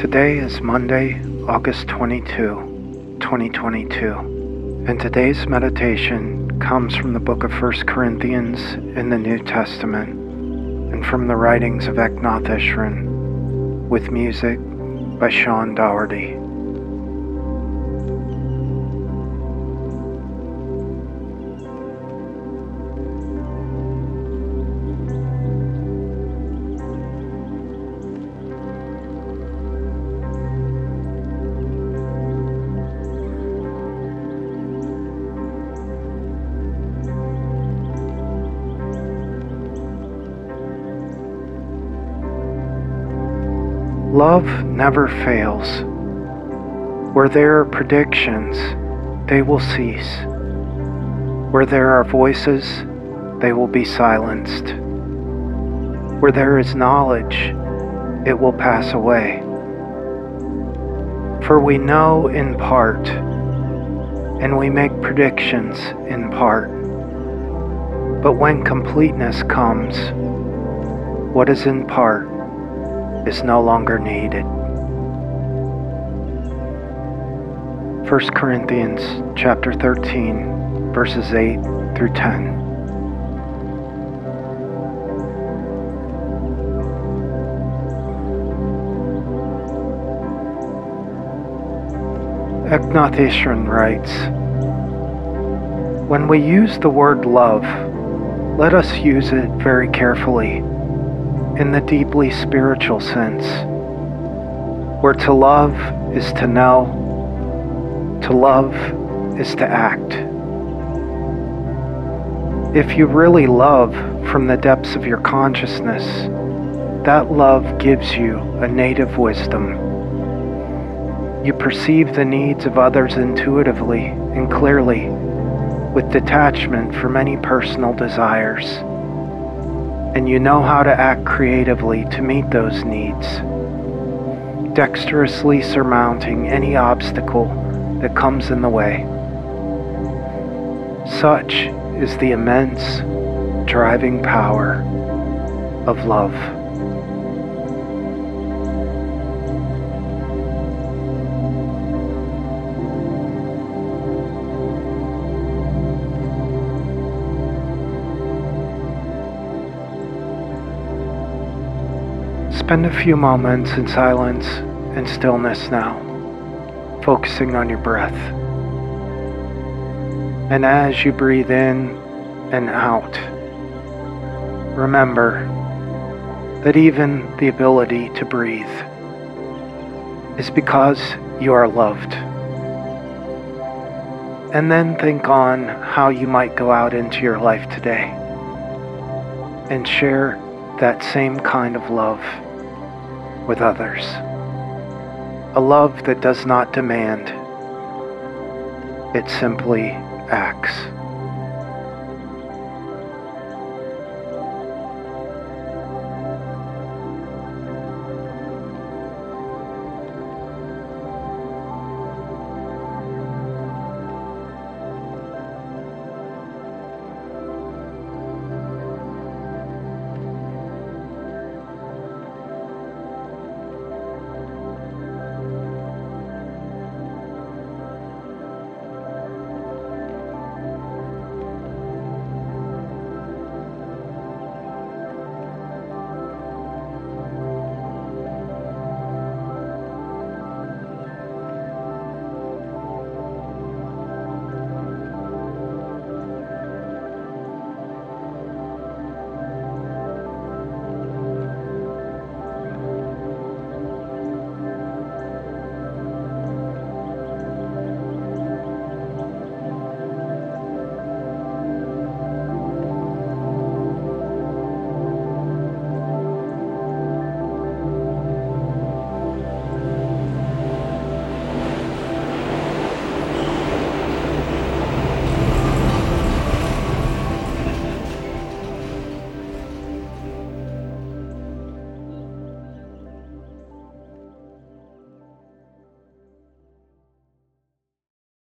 Today is Monday, August 22, 2022, and today's meditation comes from the book of 1 Corinthians in the New Testament and from the writings of Eknath Easwaran with music by Sean Doherty. Love never fails. Where there are predictions, they will cease. Where there are voices, they will be silenced. Where there is knowledge, it will pass away. For we know in part, and we make predictions in part. But when completeness comes, what is in part is no longer needed. 1 Corinthians chapter 13 verses 8 through 10. Eknath writes, When we use the word love, let us use it very carefully in the deeply spiritual sense, where to love is to know, to love is to act. If you really love from the depths of your consciousness, that love gives you a native wisdom. You perceive the needs of others intuitively and clearly, with detachment from any personal desires and you know how to act creatively to meet those needs, dexterously surmounting any obstacle that comes in the way. Such is the immense driving power of love. Spend a few moments in silence and stillness now, focusing on your breath. And as you breathe in and out, remember that even the ability to breathe is because you are loved. And then think on how you might go out into your life today and share that same kind of love with others. A love that does not demand, it simply acts.